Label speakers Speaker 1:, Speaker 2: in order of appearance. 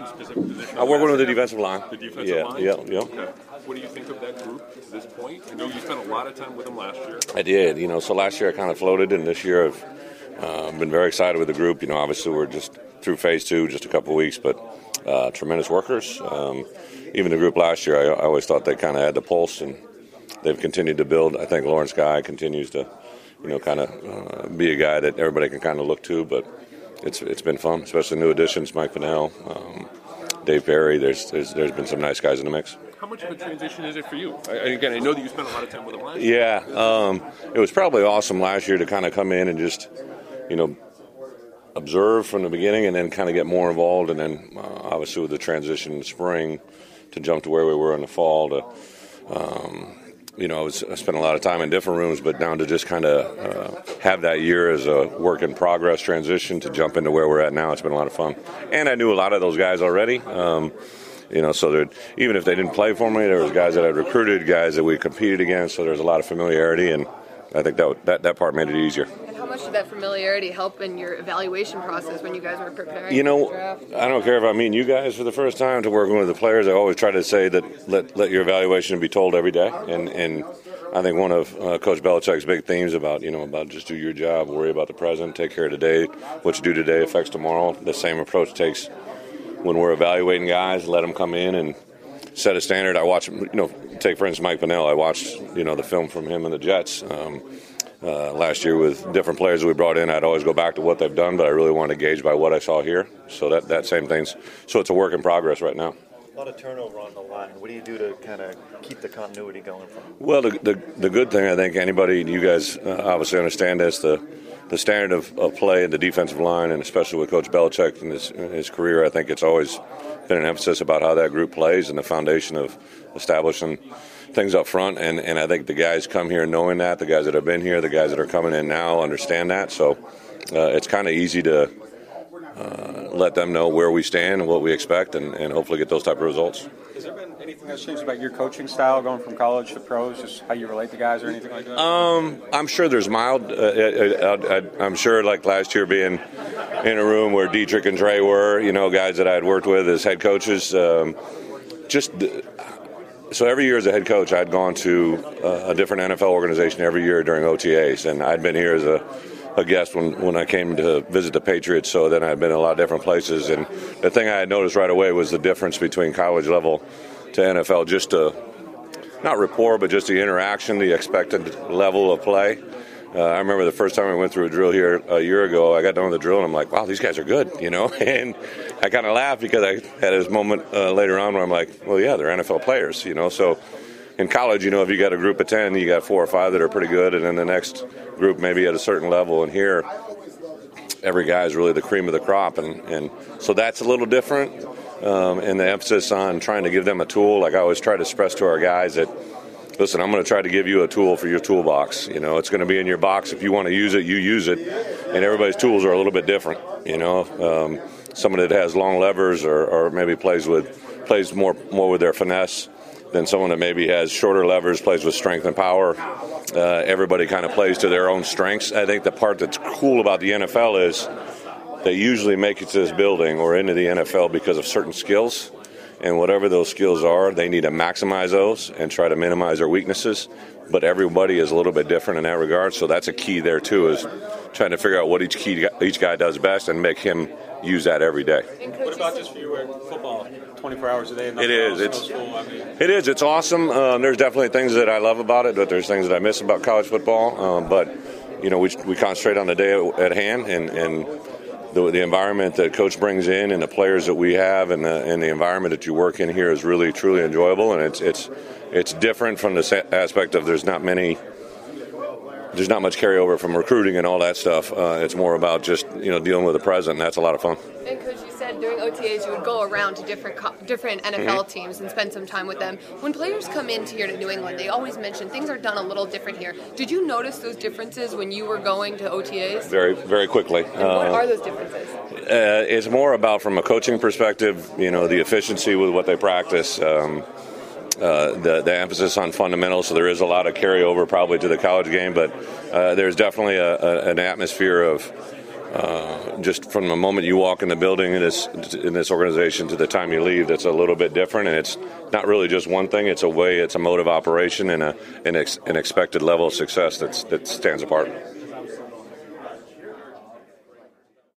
Speaker 1: I work with the defensive line.
Speaker 2: The defensive
Speaker 1: yeah,
Speaker 2: line?
Speaker 1: Yeah, yeah.
Speaker 2: Okay. What do you think of that group at this point? I know you spent a lot of time with them last year.
Speaker 1: I did. You know, so last year I kind of floated, and this year I've uh, been very excited with the group. You know, obviously we're just through phase two, just a couple of weeks, but uh, tremendous workers. Um, even the group last year, I, I always thought they kind of had the pulse, and they've continued to build. I think Lawrence Guy continues to, you know, kind of uh, be a guy that everybody can kind of look to, but. It's, it's been fun, especially new additions, Mike Pennel, um, Dave Barry. There's, there's there's been some nice guys in the mix.
Speaker 2: How much of a transition is it for you? I, again, I know that you spent a lot of time with them last
Speaker 1: Yeah, um, it was probably awesome last year to kind of come in and just, you know, observe from the beginning and then kind of get more involved. And then uh, obviously with the transition in spring to jump to where we were in the fall to, um, you know, I, was, I spent a lot of time in different rooms, but now to just kind of uh, have that year as a work in progress transition to jump into where we're at now, it's been a lot of fun. And I knew a lot of those guys already. Um, you know, so even if they didn't play for me, there was guys that I'd recruited, guys that we competed against. So there's a lot of familiarity, and I think that that that part made it easier.
Speaker 3: And how much did that familiarity help in your evaluation process when you guys were preparing?
Speaker 1: You know,
Speaker 3: for the draft?
Speaker 1: I don't care if I meet you guys for the first time to working with the players. I always try to say that let let your evaluation be told every day, and and I think one of uh, Coach Belichick's big themes about you know about just do your job, worry about the present, take care of today. What you do today affects tomorrow. The same approach takes when we're evaluating guys. Let them come in and set a standard. I watch, you know, take for instance Mike Pennel. I watched you know the film from him and the Jets. Um, uh, last year with different players we brought in, I'd always go back to what they've done, but I really want to gauge by what I saw here. So that that same things. So it's a work in progress right now.
Speaker 4: A lot of turnover on the line. What do you do to kind of keep the continuity going from?
Speaker 1: Well, the, the, the good thing I think anybody you guys uh, obviously understand is the the standard of, of play in the defensive line, and especially with Coach Belichick in his, in his career, I think it's always been an emphasis about how that group plays and the foundation of establishing things up front. And, and I think the guys come here knowing that. The guys that have been here, the guys that are coming in now understand that. So uh, it's kind of easy to uh, let them know where we stand and what we expect, and, and hopefully get those type of results.
Speaker 5: Has there been anything that's changed about your coaching style going from college to pros, just how you relate to guys or anything like that?
Speaker 1: Um, I'm sure there's mild. Uh, uh, I, am sure, like last year, being in a room where Deatrich and Trey were, you know, guys that I had worked with as head coaches. Um, just so every year as a head coach, I'd gone to uh, a different NFL organization every year during OTAs, and I'd been here as a a guest when, when I came to visit the Patriots. So then I'd been in a lot of different places, and the thing I had noticed right away was the difference between college level to NFL. Just to not rapport, but just the interaction, the expected level of play. Uh, I remember the first time I went through a drill here a year ago. I got done with the drill, and I'm like, "Wow, these guys are good," you know. And I kind of laughed because I had this moment uh, later on where I'm like, "Well, yeah, they're NFL players," you know. So in college, you know, if you got a group of 10, you got four or five that are pretty good, and then the next group maybe at a certain level. And here, every guy is really the cream of the crop. And, and so that's a little different. Um, and the emphasis on trying to give them a tool, like I always try to stress to our guys that, listen, I'm going to try to give you a tool for your toolbox. You know, it's going to be in your box. If you want to use it, you use it. And everybody's tools are a little bit different. You know, um, someone that has long levers or, or maybe plays with plays more more with their finesse than someone that maybe has shorter levers, plays with strength and power. Uh, everybody kind of plays to their own strengths. I think the part that's cool about the NFL is they usually make it to this building or into the NFL because of certain skills. And whatever those skills are, they need to maximize those and try to minimize their weaknesses. But everybody is a little bit different in that regard, so that's a key there too. Is trying to figure out what each key each guy does best and make him use that every day.
Speaker 5: What about just for you at football, 24 hours a day?
Speaker 1: It is. It's it is. It's awesome. Um, there's definitely things that I love about it, but there's things that I miss about college football. Um, but you know, we we concentrate on the day at hand and and. The, the environment that coach brings in and the players that we have and the, and the environment that you work in here is really truly enjoyable and it's it's it's different from the aspect of there's not many there's not much carryover from recruiting and all that stuff. Uh, it's more about just you know dealing with the present, and that's a lot of fun.
Speaker 3: And coach, you said during OTAs you would go around to different co- different NFL
Speaker 1: Mm-hmm.
Speaker 3: teams and spend some time with them. When players come into here to New England, they always mention things are done a little different here. Did you notice those differences when you were going to OTAs?
Speaker 1: Very very quickly.
Speaker 3: And what are those differences?
Speaker 1: Uh, it's more about from a coaching perspective, you know, the efficiency with what they practice. Um, uh, the, the emphasis on fundamentals, so there is a lot of carryover probably to the college game, but uh, there's definitely a, a, an atmosphere of uh, just from the moment you walk in the building in this in this organization to the time you leave, that's a little bit different, and it's not really just one thing. It's a way, it's a mode of operation, and a an, ex, an expected level of success that's that stands apart.